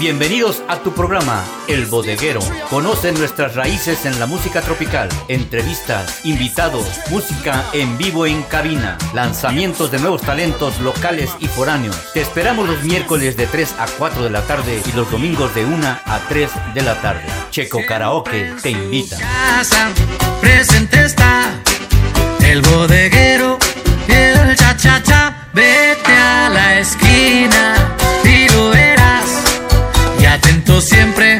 Bienvenidos a tu programa, El Bodeguero. Conoce nuestras raíces en la música tropical, entrevistas, invitados, música en vivo en cabina, lanzamientos de nuevos talentos locales y foráneos. Te esperamos los miércoles de 3 a 4 de la tarde y los domingos de 1 a 3 de la tarde. Checo Karaoke te invita. Presente está el bodeguero, el cha cha cha, vete a la esquina. siempre.